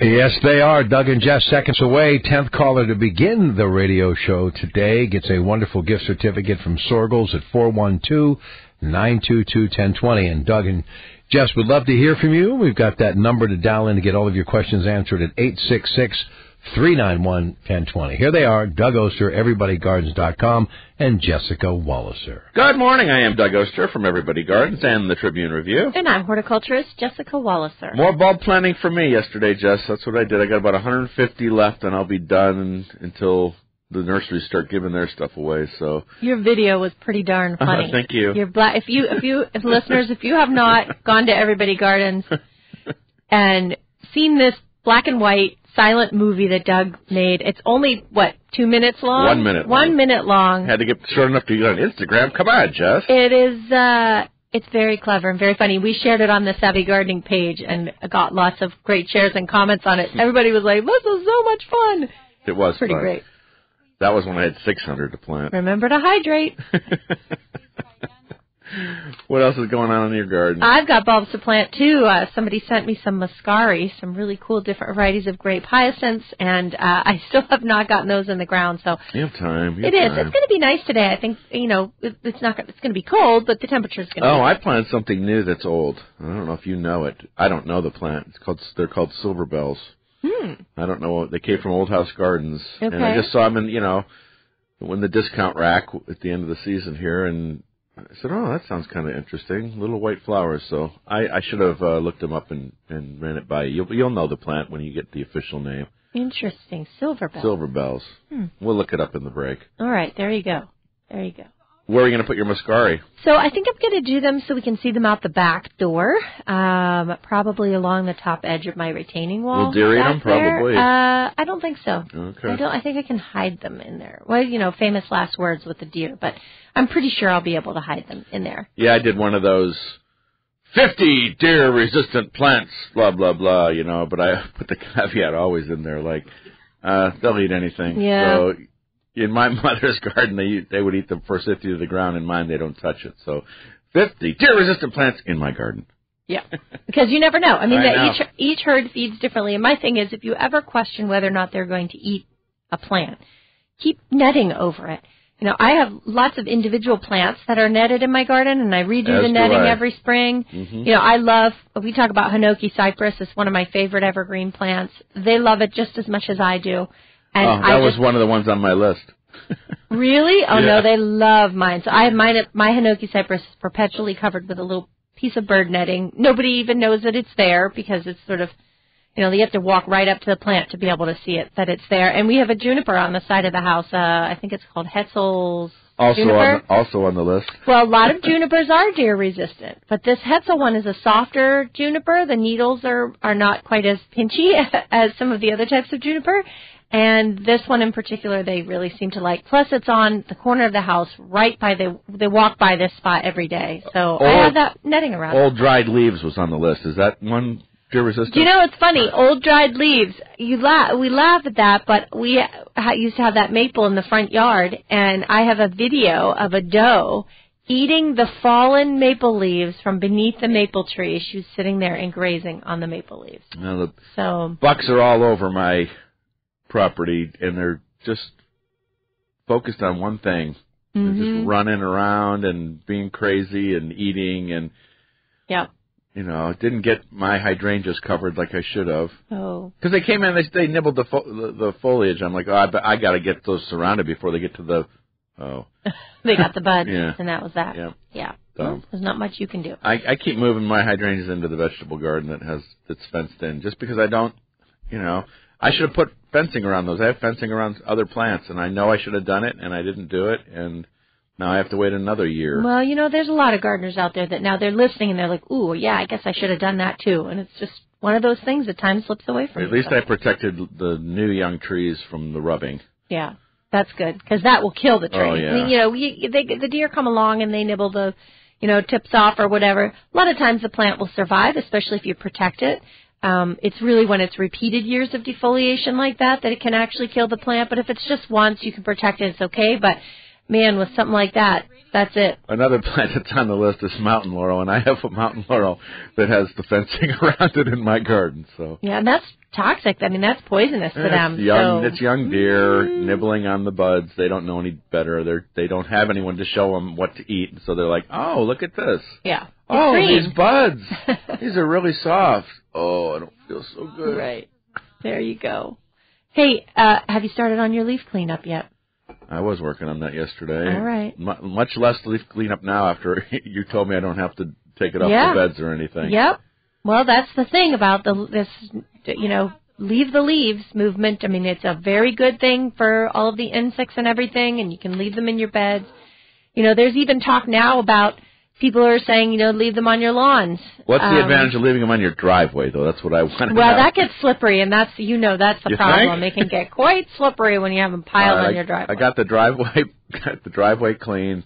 Yes, they are. Doug and Jess seconds away. Tenth caller to begin the radio show today gets a wonderful gift certificate from Soergel's at 412-922-1020. And Doug and Jess would love to hear from you. We've got that number to dial in to get all of your questions answered at 866 391 1020. Here they are, Doug Oster, EverybodyGardens.com, and Jessica Walliser. Good morning. I am Doug Oster from Everybody Gardens and the Tribune Review. And I'm horticulturist Jessica Walliser. More bulb planting for me yesterday, Jess. That's what I did. I got about 150 left, and I'll be done until the nurseries start giving their stuff away. So your video was pretty darn uh-huh, funny. Thank you. You're black. If you, if you, if listeners, if you have not gone to Everybody Gardens and seen this black and white silent movie that Doug made. It's only what two minutes long. One minute. One long. minute long. Had to get short enough to get on Instagram. Come on, Jess. It is. uh It's very clever and very funny. We shared it on the Savvy Gardening page and got lots of great shares and comments on it. Everybody was like, "This is so much fun." It was pretty fun. great. That was when I had 600 to plant. Remember to hydrate. what else is going on in your garden? I've got bulbs to plant too. Uh, somebody sent me some muscari, some really cool different varieties of grape hyacinths, and uh, I still have not gotten those in the ground. So you have time. You have is. Time. It's going to be nice today. I think you know it, it's not. It's going to be cold, but the temperature is going to. Oh, I planted something new that's old. I don't know if you know it. I don't know the plant. It's called. They're called silver bells. Hmm. I don't know. They came from Old House Gardens, Okay. and I just saw them in you know, when the discount rack at the end of the season here, and I said, "Oh, that sounds kind of interesting. Little white flowers." So I, I should have uh, looked them up and and ran it by you. You'll, you'll know the plant when you get the official name. Interesting. Silver bells. Silver bells. Hmm. We'll look it up in the break. All right. There you go. There you go. Where are you going to put your muscari? So I think I'm going to do them so we can see them out the back door, um, probably along the top edge of my retaining wall. Will deer eat them? Probably. Uh, I don't think so. Okay. I don't. I think I can hide them in there. Well, you know, famous last words with the deer, but I'm pretty sure I'll be able to hide them in there. Yeah, I did one of those 50 deer resistant plants, blah, blah, blah, you know, but I put the caveat always in there, like, uh, they'll eat anything. Yeah. So in my mother's garden, they they would eat the first 50 to the ground. In mine, they don't touch it. So 50 deer resistant plants in my garden. Yeah, because you never know. I mean, I that each each herd feeds differently. And my thing is, if you ever question whether or not they're going to eat a plant, keep netting over it. You know, I have lots of individual plants that are netted in my garden, and I redo As the netting every spring. Mhm. You know, I love. We talk about Hinoki cypress. It's one of my favorite evergreen plants. They love it just as much as I do. And oh, that I was just, one of the ones on my list. Really? Oh Yeah. no, they love mine. So I have mine. My Hinoki cypress is perpetually covered with a little piece of bird netting. Nobody even knows that it's there because it's sort of, you know, you have to walk right up to the plant to be able to see it that it's there. And we have a juniper on the side of the house. Uh, I think it's called Hetzel's Also juniper. on, also on the list. Well, a lot of junipers are deer resistant, but this Hetzel one is a softer juniper. The needles are are not quite as pinchy as some of the other types of juniper. And this one in particular, they really seem to like. Plus, it's on the corner of the house, right by the. They walk by this spot every day, so I Old- have that netting around. Old dried leaves was on the list. Is that one deer resistant? You know it's funny? Old dried leaves. You laugh. We laugh at that, but we ha- used to have that maple in the front yard, and I have a video of a doe eating the fallen maple leaves from beneath the maple tree. She was sitting there and grazing on the maple leaves. No, the So bucks are all over my property, and they're just focused on one thing. They're mhm. just running around and being crazy and eating, and yeah. you know, didn't get my hydrangeas covered like I should have. Oh, Because they came in, they they nibbled the fo- the, the foliage. I'm like, oh, I, I got to get those surrounded before they get to the. Oh, they got the buds, Yeah. and that was that. Yeah. Yeah. Dumb. There's not much you can do. I, I keep moving my hydrangeas into the vegetable garden that has that's fenced in, just because I don't, you know, I should have put fencing around those. I have fencing around other plants, and I know I should have done it, and I didn't do it, and now I have to wait another year. Well, you know, there's a lot of gardeners out there that now they're listening and they're like, "Ooh, yeah, I guess I should have done that too." And it's just one of those things that time slips away from At you. least so. I protected the new young trees from the rubbing. Yeah, that's good because that will kill the tree. Oh, yeah. You know, you, they, the deer come along and they nibble the, you know, tips off or whatever. A lot of times the plant will survive, especially if you protect it. Um, it's really when it's repeated years of defoliation like that that it can actually kill the plant. But if it's just once, you can protect it. It's okay. But man, with something like that, that's it. Another plant that's on the list is mountain laurel, and I have a mountain laurel that has the fencing around it in my garden. So Yeah, and that's toxic. I mean, that's poisonous to them. It's young, so. it's young deer nibbling on the buds. They don't know any better. They're they don't have anyone to show them what to eat, so they're like, "Oh, look at this! yeah. Oh, green. these buds! these are really soft. Oh, I don't feel so good." Right. There you go. Hey, uh, have you started on your leaf cleanup yet? I was working on that yesterday. All right. M- much less leaf cleanup now after you told me I don't have to take it off Yeah. the beds or anything. Yep. Well, that's the thing about the this you know leave the leaves movement. I mean, it's a very good thing for all of the insects and everything, and you can leave them in your beds. You know, there's even talk now about people are saying you know leave them on your lawns. What's the Um, advantage of leaving them on your driveway, though? That's what I want to Well, know. that gets slippery, and that's you know that's the You problem. think? It can get quite slippery when you have them piled right, on your driveway. I got the driveway, got the driveway clean,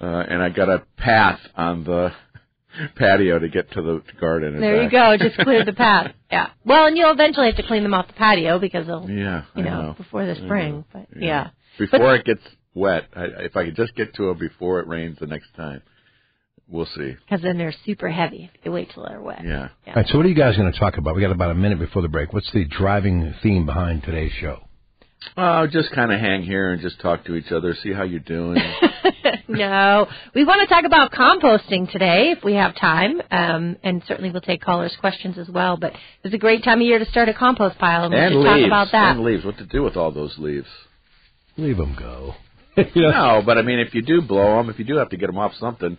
uh, and I got a path on the patio to get to the garden. and there you go. Just clear the path. Yeah. Well, and you'll eventually have to clean them off the patio because they'll Yeah, you know, know. before the spring. But yeah. Before it gets wet, I, if I could just get to them before it rains the next time, we'll see. because then they're super heavy if you wait till they're wet. Yeah. All right, so what are you guys going to talk about? We got about a minute before the break. What's the driving theme behind today's show? Oh, just kind of hang here and just talk to each other, see how you're doing. no, we want to talk about composting today if we have time, um, and certainly we'll take callers' questions as well. But it's a great time of year to start a compost pile, and we and should leaves. talk about that. And leaves. What to do with all those leaves? Leave them go. You know? No, but I mean, if you do blow them, if you do have to get them off something,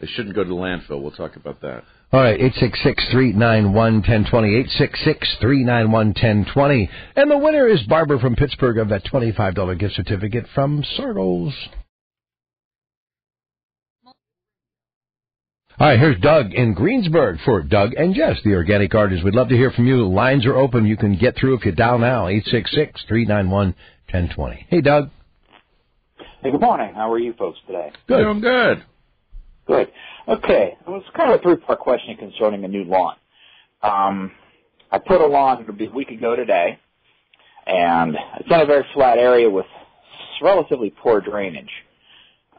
they shouldn't go to the landfill. We'll talk about that. All right, eight six six three nine one ten twenty eight six six three nine one ten twenty, and the winner is Barbara from Pittsburgh of that twenty five dollar gift certificate from Soergel's. All right, here's Doug in Greensburg for Doug and Jess, the organic gardeners. We'd love to hear from you. Lines are open. You can get through if you dial now eight six six three nine one ten twenty. Hey, Doug. Hey, good morning. How are you folks today? Good. Doing good. Good. Okay. It was kind of a three-part question concerning a new lawn. Um, I put a lawn a week ago today, and it's in a very flat area with relatively poor drainage.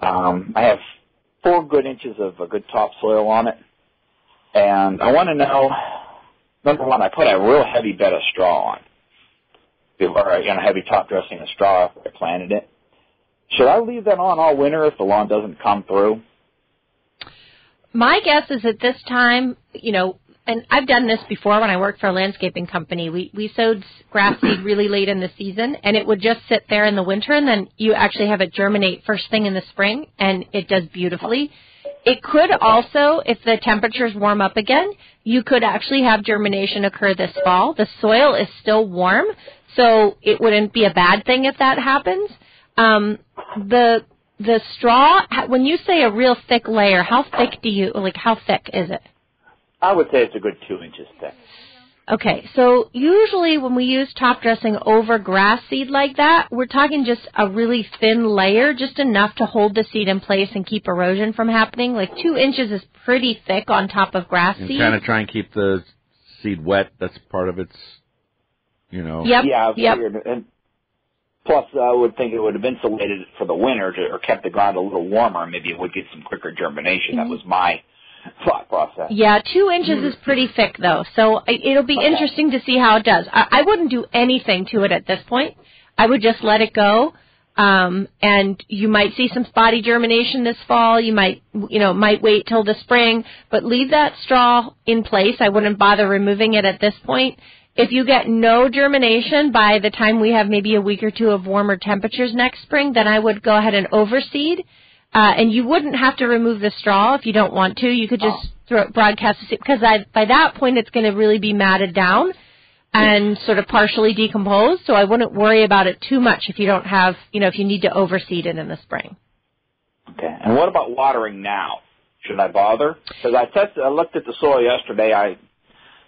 Um, I have four good inches of a good topsoil on it, and I want to know. Number one, I put a real heavy bed of straw on, or you know, heavy top dressing of straw I planted it. Should I leave that on all winter if the lawn doesn't come through? My guess is at this time, you know, and I've done this before when I worked for a landscaping company. We we sowed grass seed really late in the season, and it would just sit there in the winter, and then you actually have it germinate first thing in the spring, and it does beautifully. It could also, if the temperatures warm up again, you could actually have germination occur this fall. The soil is still warm, so it wouldn't be a bad thing if that happens. Um, the the straw, when you say a real thick layer, how thick do you like? How thick is it? I would say it's a good two inches thick. Okay, so usually when we use top dressing over grass seed like that, we're talking just a really thin layer, just enough to hold the seed in place and keep erosion from happening. Like two inches is pretty thick on top of grass And seed. kind of try and keep the seed wet. That's part of its, you know. Yep. Yeah, yep. And plus, I would think it would have insulated it for the winter to, or kept the ground a little warmer. Maybe it would get some quicker germination. That was my thought process. Yeah, two inches is pretty thick though, so it'll be Okay. interesting to see how it does. I, I wouldn't do anything to it at this point. I would just let it go. Um, and you might see some spotty germination this fall. You might, you know, might wait till the spring, but leave that straw in place. I wouldn't bother removing it at this point. If you get no germination by the time we have maybe a week or two of warmer temperatures next spring, then I would go ahead and overseed. Uh, and you wouldn't have to remove the straw if you don't want to. You could just throw, broadcast the seed because I, by that point it's going to really be matted down and sort of partially decomposed. So I wouldn't worry about it too much if you don't have, you know, if you need to overseed it in the spring. Okay. And what about watering now? Should I bother? Because I tested, I looked at the soil yesterday. I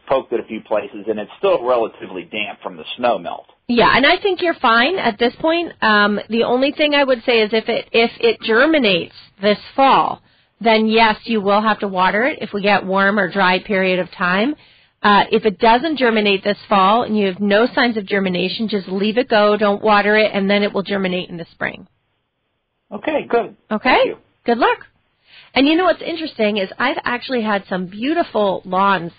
poked it a few places, and it's still relatively damp from the snow melt. Yeah, and I think you're fine at this point. Um, the only thing I would say is if it if it germinates this fall, then yes, you will have to water it if we get warm or dry period of time. Uh, if it doesn't germinate this fall and you have no signs of germination, just leave it go, don't water it, and then it will germinate in the spring. Okay, good. Okay? Good luck. And you know what's interesting is I've actually had some beautiful lawns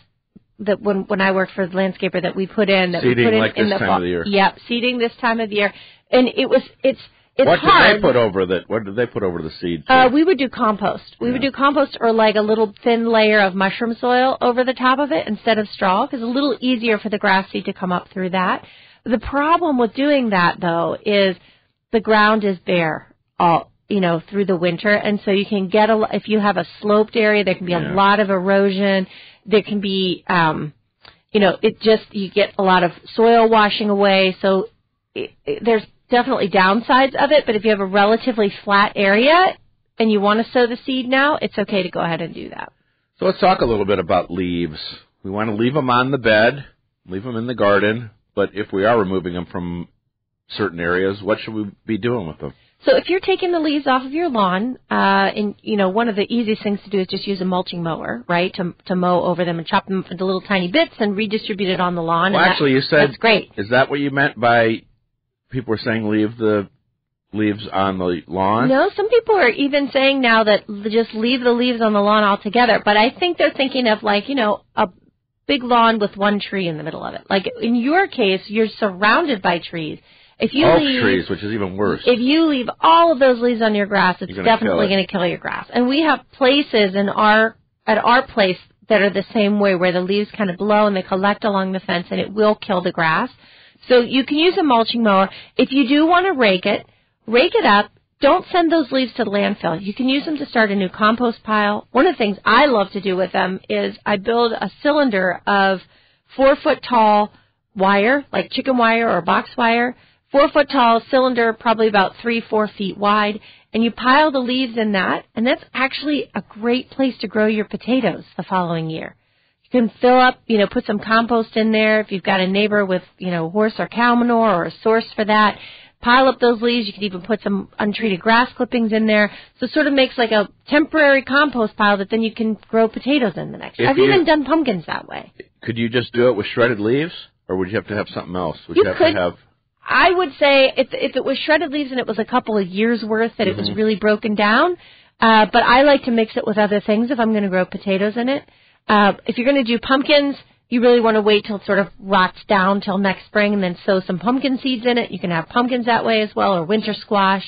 that when when I worked for the landscaper that we put in that Seeding we put in like in this the time fall. of the year. Yep, seeding this time of the year. And it was it's it's what hard. did they put over that? What did they put over the seed? Uh, we would do compost. We would do compost or like a little thin layer of mushroom soil over the top of it instead of straw because it's a little easier for the grass seed to come up through that. The problem with doing that though is the ground is bare all you know through the winter and so you can get a if you have a sloped area there can be Yeah. a lot of erosion there can be um you know it just you get a lot of soil washing away so it, it, there's definitely downsides of it but if you have a relatively flat area and you want to sow the seed now it's okay to go ahead and do that So let's talk a little bit about leaves. We want to leave them on the bed, leave them in the garden, but if we are removing them from certain areas, what should we be doing with them? So if you're taking the leaves off of your lawn, uh, and you know one of the easiest things to do is just use a mulching mower, right, to to mow over them and chop them into little tiny bits and redistribute it on the lawn. Well, and that- actually, you said that's great. Is that what you meant by people were saying leave the leaves on the lawn? No, some people are even saying now that just leave the leaves on the lawn altogether. But I think they're thinking of like you know a big lawn with one tree in the middle of it. Like in your case, you're surrounded by trees. If you Oak leave, trees, which is even worse. if you leave all of those leaves on your grass, it's gonna definitely it. going to kill your grass. And we have places in our at our place that are the same way, where the leaves kind of blow and they collect along the fence, and it will kill the grass. So you can use a mulching mower. If you do want to rake it, rake it up. Don't send those leaves to the landfill. You can use them to start a new compost pile. One of the things I love to do with them is I build a cylinder of four foot tall wire, like chicken wire or box wire, four foot tall cylinder, probably about three, four feet wide, and you pile the leaves in that, and that's actually a great place to grow your potatoes the following year. You can fill up, you know, put some compost in there if you've got a neighbor with, you know, horse or cow manure or a source for that. Pile up those leaves. You can even put some untreated grass clippings in there. So it sort of makes like a temporary compost pile that then you can grow potatoes in the next year. If I've you- even done pumpkins that way. Could you just do it with shredded leaves, or would you have to have something else? Would You have could- to have I would say if if it was shredded leaves and it was a couple of years worth that it was really broken down, uh, but I like to mix it with other things if I'm going to grow potatoes in it. Uh, if you're going to do pumpkins, you really want to wait till it sort of rots down till next spring and then sow some pumpkin seeds in it. You can have pumpkins that way as well or winter squash.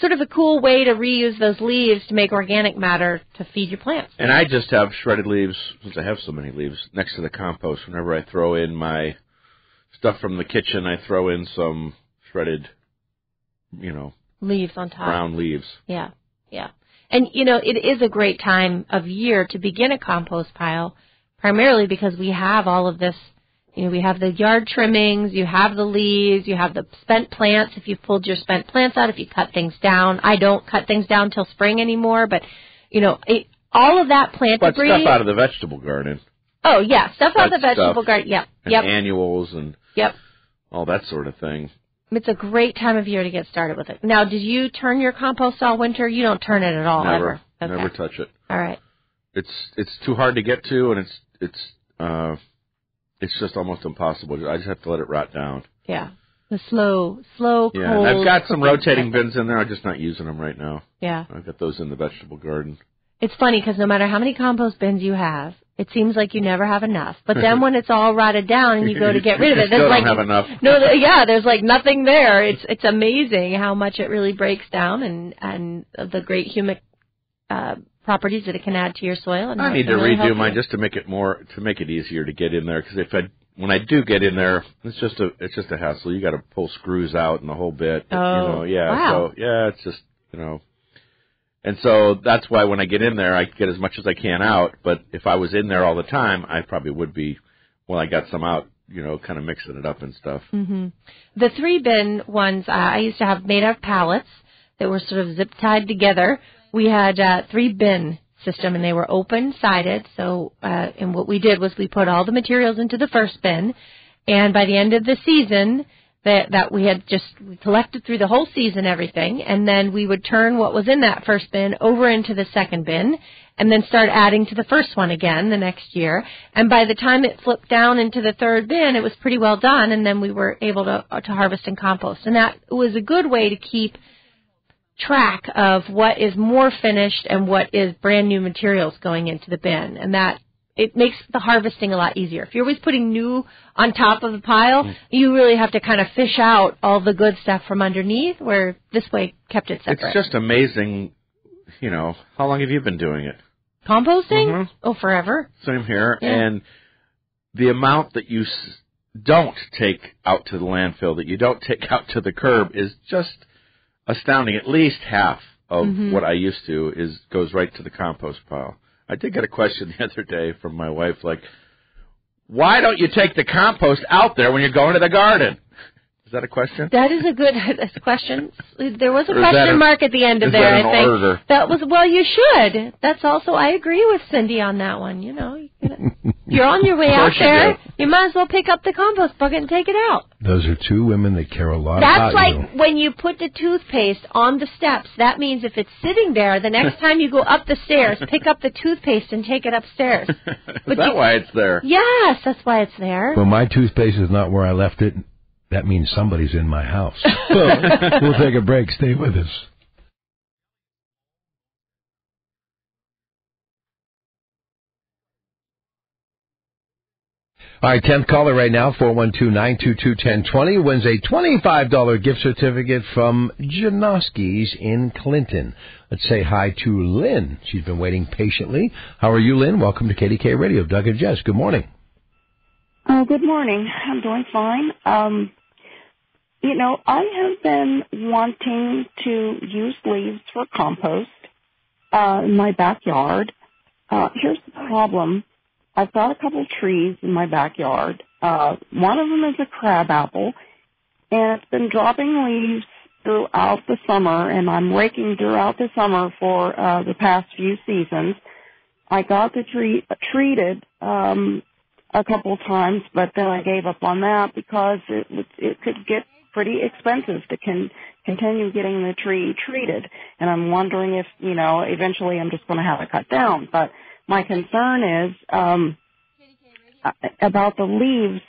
Sort of a cool way to reuse those leaves to make organic matter to feed your plants. And I just have shredded leaves, since I have so many leaves, next to the compost. Whenever I throw in my stuff from the kitchen, I throw in some shredded, you know, Leaves on top. brown leaves. Yeah, yeah. And you know, it is a great time of year to begin a compost pile, primarily because we have all of this. You know, we have the yard trimmings, you have the leaves, you have the spent plants. If you've pulled your spent plants out, if you cut things down, I don't cut things down till spring anymore. But you know, it, all of that plant But debris. stuff out of the vegetable garden, oh yeah, stuff out of the vegetable garden. Yep, and yep, annuals, and yep. all that sort of thing. It's a great time of year to get started with it. Now, did you turn your compost all winter? You don't turn it at all never, ever. Okay. never touch it. All right. It's it's too hard to get to, and it's it's uh, it's just almost impossible. I just have to let it rot down. Yeah. The slow, slow, Yeah, cold. and I've got some rotating bins in there. I'm just not using them right now. Yeah. I've got those in the vegetable garden. It's funny because no matter how many compost bins you have, it seems like you never have enough. But then when it's all rotted down and you go to get rid of it, there's like have enough. no, yeah, there's like nothing there. It's it's amazing how much it really breaks down and and the great humic uh, properties that it can add to your soil. And I need to really redo mine you. just to make it more to make it easier to get in there. Because if I when I do get in there, it's just a it's just a hassle. You got to pull screws out and the whole bit. Oh, you know, yeah. wow. So yeah, it's just you know. And so that's why when I get in there, I get as much as I can out. But if I was in there all the time, I probably would be. Well, I got some out, you know, kind of mixing it up and stuff. Mm-hmm. The three bin ones uh, I used to have made out of pallets that were sort of zip tied together. We had uh, three bin system, and they were open sided. So, uh, and what we did was we put all the materials into the first bin, and by the end of the season, that that we had just collected through the whole season everything and then we would turn what was in that first bin over into the second bin and then start adding to the first one again the next year. And by the time it flipped down into the third bin it was pretty well done and then we were able to uh, to harvest and compost. And that was a good way to keep track of what is more finished and what is brand new materials going into the bin. And that it makes the harvesting a lot easier. If you're always putting new on top of the pile, mm. you really have to kind of fish out all the good stuff from underneath. Where this way kept it separate. It's just amazing. You know, how long have you been doing it? Composting? Mm-hmm. Oh, forever. Same here. Yeah. And the amount that you s- don't take out to the landfill, that you don't take out to the curb, is just astounding. At least half of mm-hmm. what I used to is goes right to the compost pile. I did get a question the other day from my wife, like, why don't you take the compost out there when you're going to the garden? Is that a question? That is a good question. There was a question a, mark at the end of there. I think order? that was well. You should. That's also. I agree with Cindy on that one. You know, you're on your way out there. You, you, might as well pick up the compost bucket and take it out. Those are two women that care a lot That's like you. when you put the toothpaste on the steps. That means if it's sitting there, the next time you go up the stairs, pick up the toothpaste and take it upstairs. is but that you, why it's there? Yes, that's why it's there. Well, my toothpaste is not where I left it that means somebody's in my house. we'll take a break. Stay with us. All right, 10th caller right now, 412-922-1020 wins a $25 gift certificate from Janoski's in Clinton. Let's say hi to Lynn. She's been waiting patiently. How are you, Lynn? Welcome to KDK Radio. Doug and Jess, good morning. Oh, good morning. I'm doing fine. Um, you know, I have been wanting to use leaves for compost uh, in my backyard. Uh, here's the problem. I've got a couple trees in my backyard. Uh, one of them is a crab apple, and it's been dropping leaves throughout the summer, and I'm raking throughout the summer for uh, the past few seasons. I got the tree treated um, a couple times, but then I gave up on that because it it could get pretty expensive to con- continue getting the tree treated. And I'm wondering if, you know, eventually I'm just going to have it cut down. But my concern is um, about the leaves.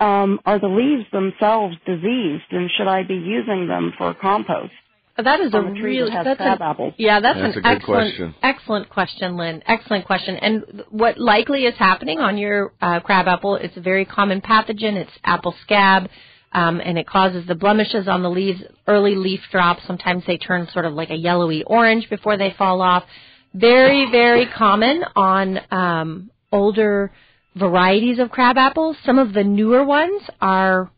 Um, are the leaves themselves diseased, and should I be using them for compost? That is a really that's an, yeah, that's, that's an excellent question. excellent question, Lynn. Excellent question. And what likely is happening on your uh, crab apple? It's a very common pathogen. It's apple scab um, and it causes the blemishes on the leaves, early leaf drops. Sometimes they turn sort of like a yellowy orange before they fall off. Very, very common on um, older varieties of crab apples. Some of the newer ones are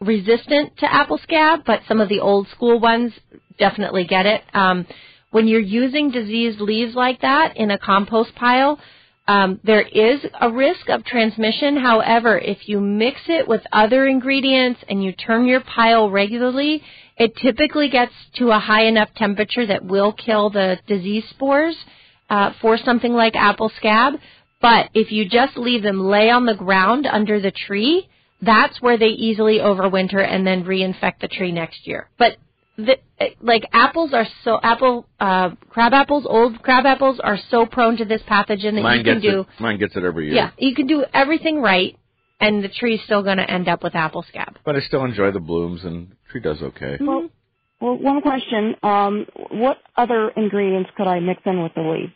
resistant to apple scab, but some of the old school ones definitely get it. Um, when you're using diseased leaves like that in a compost pile, um, there is a risk of transmission. However, if you mix it with other ingredients and you turn your pile regularly, it typically gets to a high enough temperature that will kill the disease spores uh, for something like apple scab. But if you just leave them lay on the ground under the tree, that's where they easily overwinter and then reinfect the tree next year. But the, like apples are so apple uh crab apples old crab apples are so prone to this pathogen that mine you can do it, mine gets it every year. Yeah you can do everything right and the tree's still going to end up with apple scab. But i still enjoy the blooms and the tree does okay. Well mm-hmm. well one question um what other ingredients could i mix in with the leaves?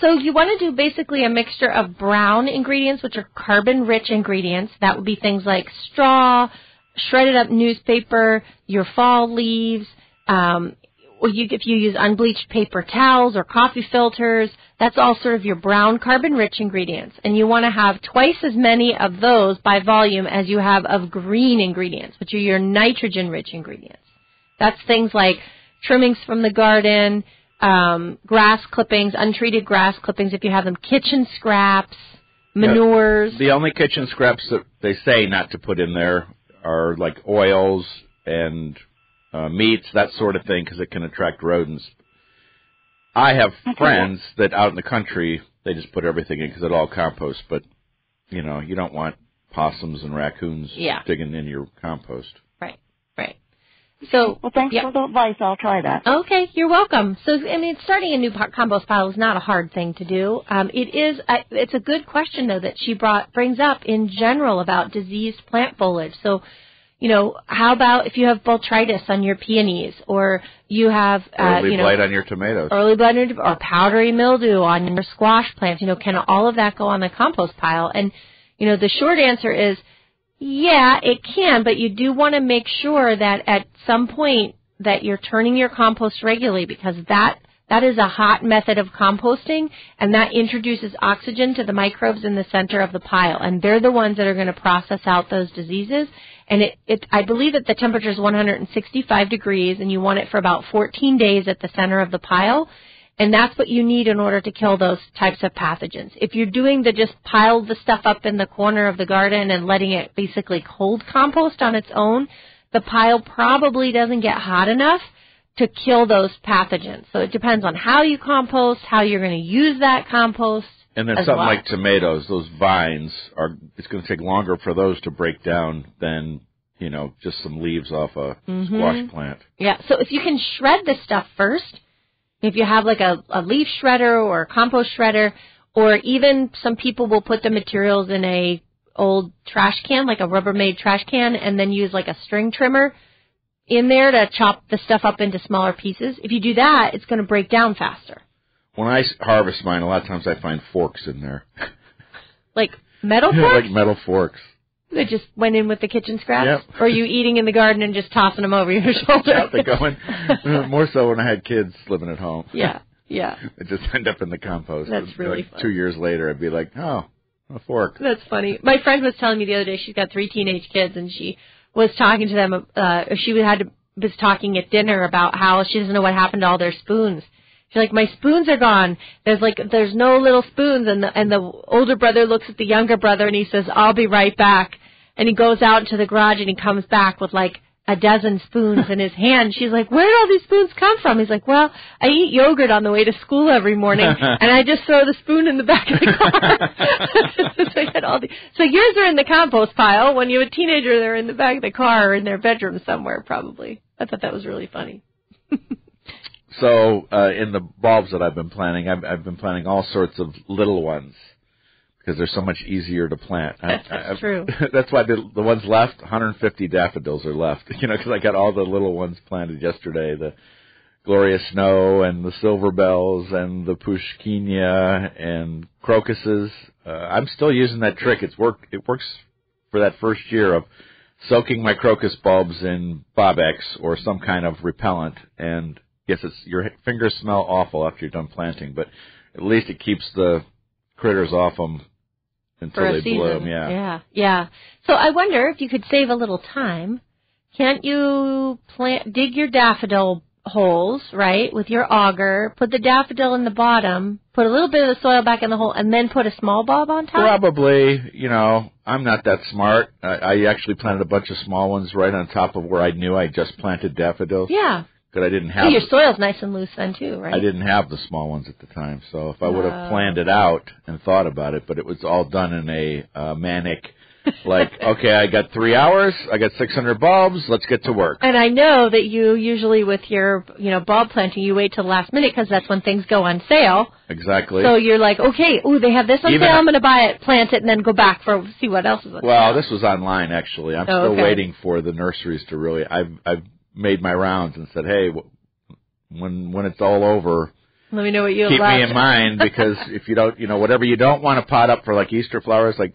So you want to do basically a mixture of brown ingredients which are carbon rich ingredients. That would be things like straw shredded up newspaper, your fall leaves, um, or you, if you use unbleached paper towels or coffee filters, that's all sort of your brown carbon rich ingredients. And you want to have twice as many of those by volume as you have of green ingredients, which are your nitrogen rich ingredients. That's things like trimmings from the garden, um, grass clippings, untreated grass clippings if you have them, kitchen scraps, manures. The only kitchen scraps that they say not to put in there are like oils and uh, meats, that sort of thing, because it can attract rodents. I have friends that out in the country they just put everything in because it all composts. But you know, you don't want possums and raccoons Yeah. digging in your compost. Right. Right. So Well, thanks yeah. for the advice. I'll try that. Okay, you're welcome. So, I mean, starting a new po- compost pile is not a hard thing to do. Um, it is. I it's a good question though that she brought brings up in general about diseased plant foliage. So, you know, how about if you have botrytis on your peonies, or you have, uh, Early you know, blight on your tomatoes. early blight or powdery mildew on your squash plants. You know, can all of that go on the compost pile? And you know, the short answer is yeah, it can, but you do want to make sure that at some point that you're turning your compost regularly because that that is a hot method of composting and that introduces oxygen to the microbes in the center of the pile. And they're the ones that are going to process out those diseases. And it, it I believe that the temperature is 165 degrees and you want it for about 14 days at the center of the pile and that's what you need in order to kill those types of pathogens. If you're doing the just pile the stuff up in the corner of the garden and letting it basically cold compost on its own, the pile probably doesn't get hot enough to kill those pathogens. So it depends on how you compost, how you're going to use that compost. And then something well. like tomatoes, those vines are. It's going to take longer for those to break down than you know just some leaves off a Mm-hmm. squash plant. Yeah, so if you can shred the stuff first, if you have like a, a leaf shredder or a compost shredder, or even some people will put the materials in a old trash can, like a Rubbermaid trash can, and then use like a string trimmer in there to chop the stuff up into smaller pieces. If you do that, it's going to break down faster. When I harvest mine, a lot of times I find forks in there, Like metal forks like metal forks. That just went in with the kitchen scraps, Yep. or are you eating in the garden and just tossing them over your shoulder? Out they going. More so when I had kids living at home. yeah, yeah. It just end up in the compost. That's And, really like, fun. Two years later, I'd be like, oh, a fork. That's funny. My friend was telling me the other day she's got three teenage kids and she was talking to them. Uh, she had to, was talking at dinner about how she doesn't know what happened to all their spoons. She's like, my spoons are gone. There's like, there's no little spoons. And the and the older brother looks at the younger brother and he says, I'll be right back. And he goes out into the garage and he comes back with like a dozen spoons in his hand. She's like, where did all these spoons come from? He's like, well, I eat yogurt on the way to school every morning, and I just throw the spoon in the back of the car. so, had all the, so yours are in the compost pile. When you're a teenager, they're in the back of the car or in their bedroom somewhere, probably. I thought that was really funny. So uh, in the bulbs that I've been planting, I've, I've been planting all sorts of little ones because they're so much easier to plant. That's I- true. that's why the, the ones left, 150 daffodils are left. You know, because I got all the little ones planted yesterday. The glorious Snow and the Silver Bells and the Puschkinia and crocuses. Uh, I'm still using that trick. It's work. It works for that first year of soaking my crocus bulbs in Bobbex or some kind of repellent. And yes, it's your fingers smell awful after you're done planting, but at least it keeps the critters off them until For a they season. bloom. Yeah. Yeah. Yeah. So I wonder if you could save a little time. Can't you plant, dig your daffodil holes, right, with your auger, put the daffodil in the bottom, put a little bit of the soil back in the hole, and then put a small bulb on top? Probably, you know, I'm not that smart. I, I actually planted a bunch of small ones right on top of where I knew I just planted daffodils Yeah. Because I didn't So have your soil's nice and loose then too, right? I didn't have the small ones at the time. So if I would have Oh. planned it out and thought about it, but it was all done in a uh, manic, like, okay, I got three hours, I got 600 bulbs, let's get to work. And I know that you usually with your, you know, bulb planting, you wait till the last minute because that's when things go on sale. Exactly. So you're like, okay, ooh, they have this on Even- sale. I'm going to buy it, plant it, and then go back for see what else is on Well, sale. this was online actually. I'm Oh, still okay. waiting for the nurseries to really. I've I've made my rounds and said, hey, when when it's all over, Let me know what you keep left. me in mind because if you don't, you know, whatever you don't want to pot up for like Easter flowers, like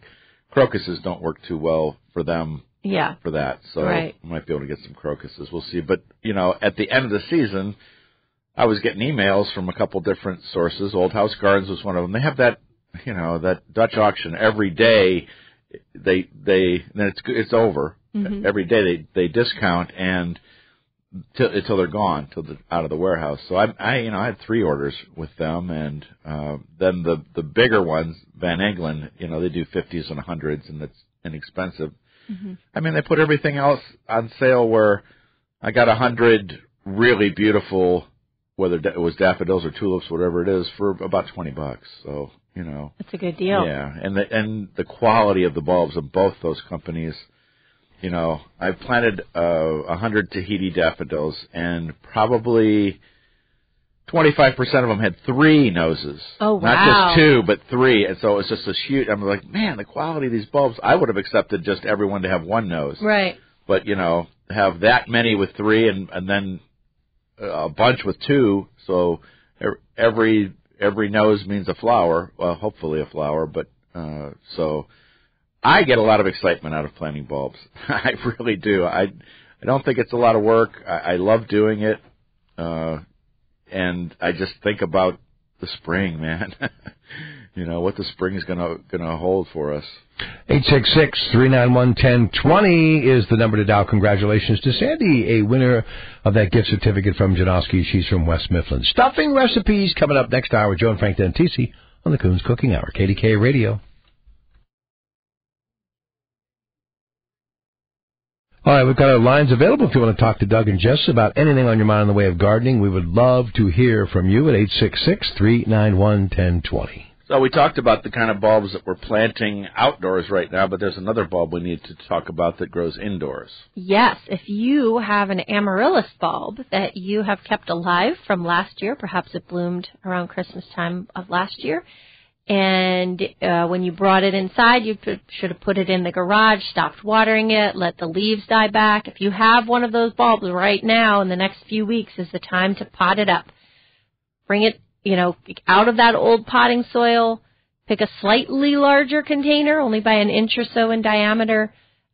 crocuses don't work too well for them yeah. for that. So Right. I might be able to get some crocuses. We'll see. But you know, at the end of the season, I was getting emails from a couple different sources. Old House Gardens was one of them. They have that, you know, that Dutch auction every day. They they then it's it's over. Mhm. Every day they they discount and till until they're gone till the out of the warehouse. So I I you know I had three orders with them and uh, then the the bigger ones Van Engelen you know they do fifties and hundreds and it's inexpensive. I mean, they put everything else on sale where I got a hundred really beautiful whether it was daffodils or tulips, whatever it is, for about twenty bucks. So you know, That's a good deal. yeah, and the and the quality of the bulbs of both those companies. You know, I've planted uh, a hundred Tahiti daffodils, and probably twenty-five percent of them had three noses. Oh, Not just two, but three. And so it was just a huge. I'm like, man, the quality of these bulbs. I would have accepted just everyone to have one nose, Right. but you know, have that many with three, and and then a bunch with two. So every every nose means a flower. Well, hopefully a flower, but uh, so I get a lot of excitement out of planting bulbs. I really do. I I don't think it's a lot of work. I, I love doing it, uh, and I just think about the spring, man. you know what the spring is gonna gonna hold for us. 866-391-1020 is the number to dial. Congratulations to Sandy, a winner of that gift certificate from Janoski. She's from West Mifflin. Stuffing recipes coming up next hour. With Joe and Frank Dentisi on the Coons Cooking Hour. KDK Radio. All right, we've got our lines available if you want to talk to Doug and Jess about anything on your mind in the way of gardening. We would love to hear from you at 866-391-1020. So we talked about the kind of bulbs that we're planting outdoors right now, but there's another bulb we need to talk about that grows indoors. Yes, if you have an amaryllis bulb that you have kept alive from last year, perhaps it bloomed around Christmas time of last year, and uh, when you brought it inside, you put, should have put it in the garage, stopped watering it, let the leaves die back. If you have one of those bulbs right now, in the next few weeks, is the time to pot it up. Bring it, you know, out of that old potting soil. Pick a slightly larger container, only by an inch or so in diameter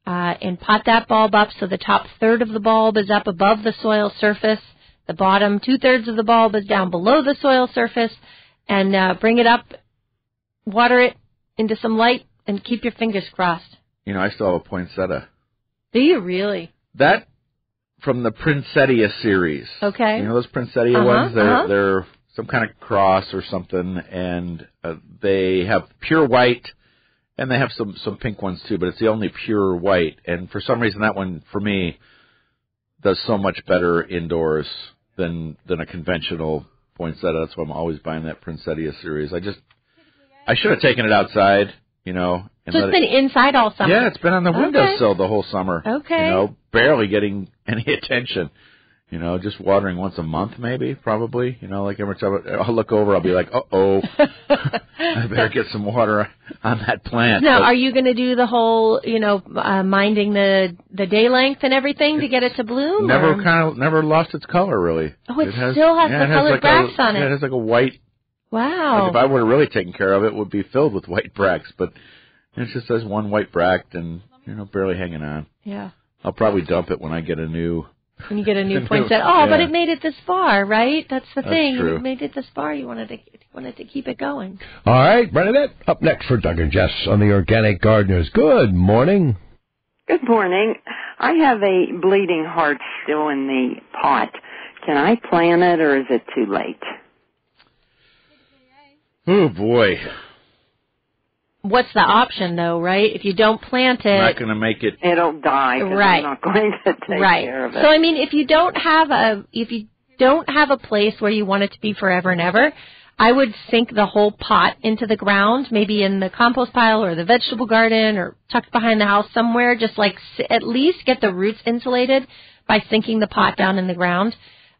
uh, and pot that bulb up so the top third of the bulb is up above the soil surface. The bottom two thirds of the bulb is down below the soil surface, and uh, bring it up, water it into some light, and keep your fingers crossed. You know, I still have a poinsettia. Do you really? That from the Princettia series. Okay. You know those Princettia Uh-huh, ones? They're uh-huh. they're some kind of cross or something, and uh, they have pure white, and they have some some pink ones too. But it's the only pure white, and for some reason that one for me does so much better indoors than than a conventional poinsettia. That's why I'm always buying that Princettia series. I just I should have taken it outside, you know. And So it's it- been inside all summer. yeah, it's been on the Okay. windowsill the whole summer. Okay. You know, barely getting any attention. You know, just watering once a month, maybe, probably. You know, like every time I'll look over, I'll be like, "Uh oh, I better get some water on that plant." Now, But are you going to do the whole, you know, uh, minding the the day length and everything to get it to bloom? never kind of never lost its color, really. Oh, it still has yeah, the it has colored like bracts a, on yeah, it. It has like a white. Wow. Like if I would have really taken care of it, it would be filled with white bracts. But it just says one white bract and you know barely hanging on. yeah. I'll probably dump it when I get a new When you get a new New- poinsettia. Oh, but it made it this far, right? That's the That's thing. true. It made it this far. You wanted to wanted to keep it going. All right, Bernadette, up next for Doug and Jess on the Organic Gardeners. Good morning. Good morning. I have a bleeding heart still in the pot. Can I plant it or is it too late? Oh boy, What's the option though, right? If you don't plant I'm not it, going to make it. It'll die. Right. I'm not going to take right. care of it. So I mean, if you don't have a if you don't have a place where you want it to be forever and ever, I would sink the whole pot into the ground, maybe in the compost pile or the vegetable garden or tucked behind the house somewhere. Just like s- at least get the roots insulated by sinking the pot down in the ground.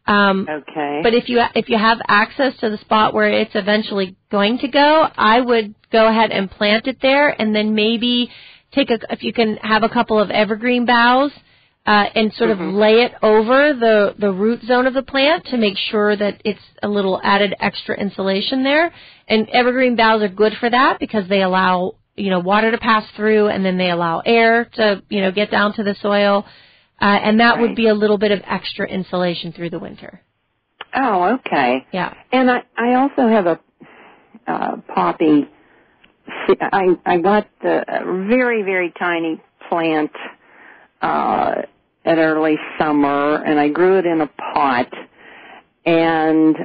Um, okay. But if you if you have access to the spot where it's eventually going to go, I would go ahead and plant it there, and then maybe take a if you can have a couple of evergreen boughs uh, and sort of lay it over the the root zone of the plant to make sure that it's a little added extra insulation there. And evergreen boughs are good for that because they allow you know water to pass through, and then they allow air to you know get down to the soil. Uh, and that would be a little bit of extra insulation through the winter. oh, okay. Yeah. And I I also have a uh, poppy. I I got the very very tiny plant uh, at early summer, and I grew it in a pot. And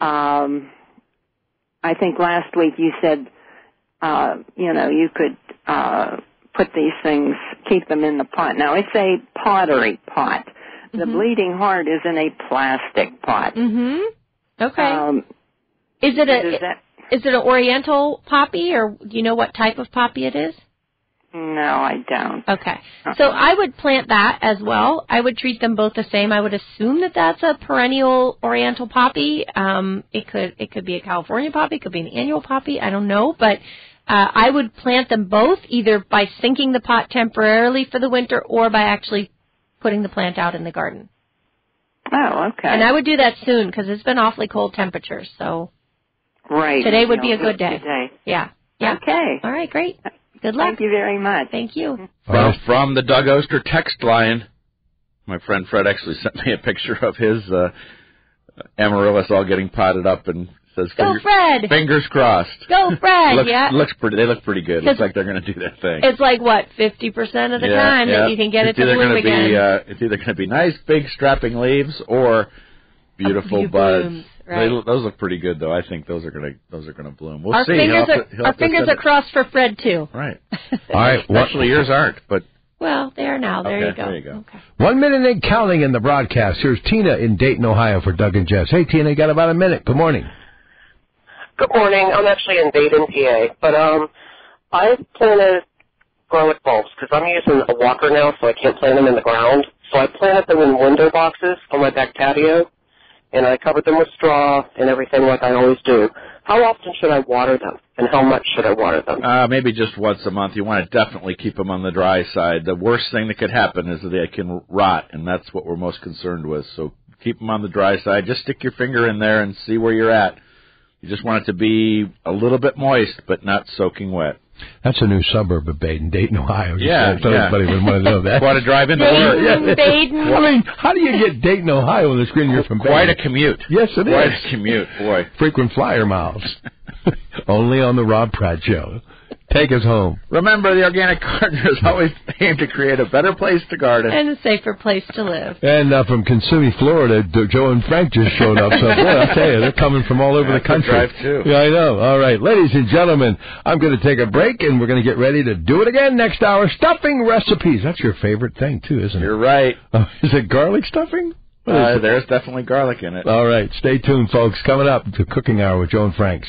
um, I think last week you said, uh, you know, you could uh, put these things, keep them in the pot. Now it's a pottery pot. The bleeding heart is in a plastic pot. Mhm. Okay. Um, is it a that? is it an Oriental poppy, or do you know what type of poppy it is? No, I don't. Okay. Uh-uh. So I would plant that as well. I would treat them both the same. I would assume that that's a perennial oriental poppy. Um, it could it could be a California poppy, it could be an annual poppy. I don't know, but uh, I would plant them both either by sinking the pot temporarily for the winter or by actually putting the plant out in the garden. Oh, okay. And I would do that soon because it's been awfully cold temperatures. So right. today would be a good day. Today. yeah, yeah. Okay. All right, great. Good luck. Thank you very much. Thank you. Well, from the Doug Oster text line, my friend Fred actually sent me a picture of his uh, amaryllis all getting potted up and says, Go, "Fingers- Fred. Fingers crossed. Go, Fred. looks, yeah. looks pretty. They look pretty good. Looks like they're going to do their thing. It's like what fifty percent of the yeah, time yeah. that you can get it's it to either bloom gonna again. Be, uh, it's either going to be nice, big, strapping leaves or beautiful few buds. blooms, right. They, those look pretty good, though. I think those are going to those are going to bloom. We'll our see. fingers are to- our fingers are crossed for Fred too. Right. All right. One, Actually, yours aren't, but Well, they are now. There Okay, you go. there you go. Okay. one minute and counting in the broadcast. Here's Tina in Dayton, Ohio for Doug and Jess. Hey, Tina, you got about a minute. Good morning. Good morning. I'm actually in Dayton, PA, but um, I planted garlic bulbs because I'm using a walker now, so I can't plant them in the ground. So I planted them in window boxes on my back patio, and I covered them with straw and everything like I always do. How often should I water them, and how much should I water them? Uh, maybe just once a month. You want to definitely keep them on the dry side. The worst thing that could happen is that they can rot, and that's what we're most concerned with. So keep them on the dry side. Just stick your finger in there and see where you're at. You just want it to be a little bit moist, but not soaking wet. That's a new suburb of Baden, Dayton, Ohio. Just Yeah, so yeah. everybody would want to know that. Want to drive into work? Baden, Baden. I mean, how do you get Dayton, Ohio on the screen? You're from Quite a commute. Yes, it Quite is. a commute, boy. Frequent flyer miles. Only on the Rob Pratt Show. Take us home. Remember, the Organic gardener Gardeners always aim to create a better place to garden. and a safer place to live. And uh, from Kissimmee, Florida, Joe and Frank just showed up. So, boy, I'll tell you, they're coming from all over the country. drive, too. Yeah, I know. All right, ladies and gentlemen, I'm going to take a break, and we're going to get ready to do it again next hour. Stuffing recipes. That's your favorite thing, too, isn't it? You're right. Oh, is it garlic stuffing? What is Uh, there's definitely garlic in it. All right, stay tuned, folks. Coming up to Cooking Hour with Joe and Franks.